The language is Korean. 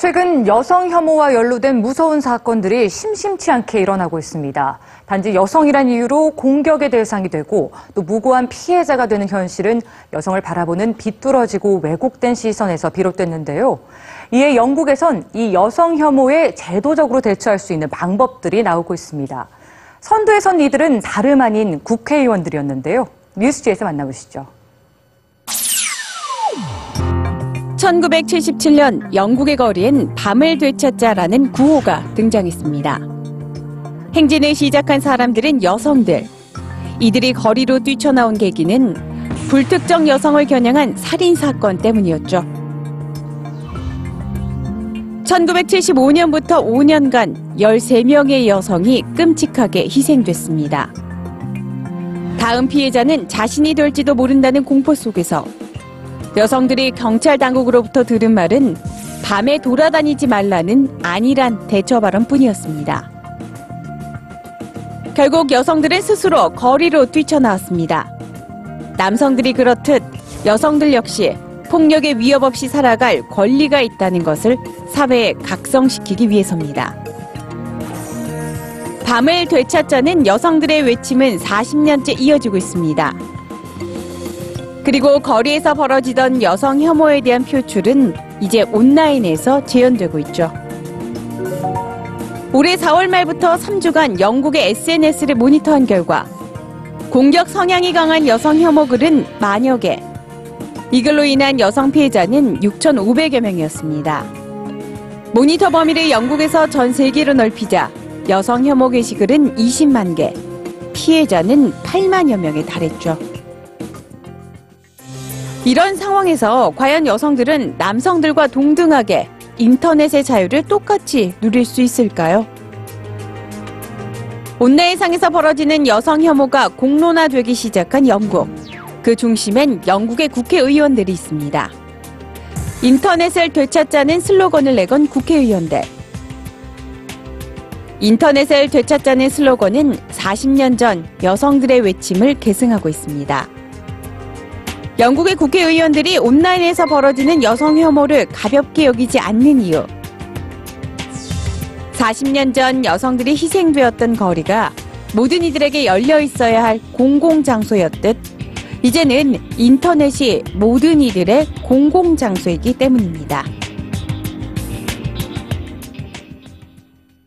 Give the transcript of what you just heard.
최근 여성 혐오와 연루된 무서운 사건들이 심심치 않게 일어나고 있습니다. 단지 여성이란 이유로 공격의 대상이 되고 또 무고한 피해자가 되는 현실은 여성을 바라보는 비뚤어지고 왜곡된 시선에서 비롯됐는데요. 이에 영국에선 이 여성 혐오에 제도적으로 대처할 수 있는 방법들이 나오고 있습니다. 선두에 선 이들은 다름 아닌 국회의원들이었는데요. 뉴스지에서 만나보시죠. 1977년 영국의 거리엔 밤을 되찾자라는 구호가 등장했습니다. 행진을 시작한 사람들은 여성들. 이들이 거리로 뛰쳐나온 계기는 불특정 여성을 겨냥한 살인 사건 때문이었죠. 1975년부터 5년간 13명의 여성이 끔찍하게 희생됐습니다. 다음 피해자는 자신이 될지도 모른다는 공포 속에서 여성들이 경찰 당국으로부터 들은 말은 밤에 돌아다니지 말라는 아니란 대처 발언 뿐이었습니다. 결국 여성들은 스스로 거리로 뛰쳐나왔습니다. 남성들이 그렇듯 여성들 역시 폭력의 위협 없이 살아갈 권리가 있다는 것을 사회에 각성시키기 위해서입니다. 밤을 되찾자는 여성들의 외침은 40년째 이어지고 있습니다. 그리고 거리에서 벌어지던 여성 혐오에 대한 표출은 이제 온라인에서 재현되고 있죠. 올해 4월 말부터 3주간 영국의 SNS를 모니터한 결과 공격 성향이 강한 여성 혐오 글은 만여 개, 이 글로 인한 여성 피해자는 6,500여 명이었습니다. 모니터 범위를 영국에서 전 세계로 넓히자 여성 혐오 게시글은 20만 개, 피해자는 8만여 명에 달했죠. 이런 상황에서 과연 여성들은 남성들과 동등하게 인터넷의 자유를 똑같이 누릴 수 있을까요? 온라인상에서 벌어지는 여성 혐오가 공론화되기 시작한 영국. 그 중심엔 영국의 국회의원들이 있습니다. 인터넷을 되찾자는 슬로건을 내건 국회의원들. 인터넷을 되찾자는 슬로건은 40년 전 여성들의 외침을 계승하고 있습니다. 영국의 국회의원들이 온라인에서 벌어지는 여성 혐오를 가볍게 여기지 않는 이유. 40년 전 여성들이 희생되었던 거리가 모든 이들에게 열려 있어야 할 공공장소였듯 이제는 인터넷이 모든 이들의 공공장소이기 때문입니다.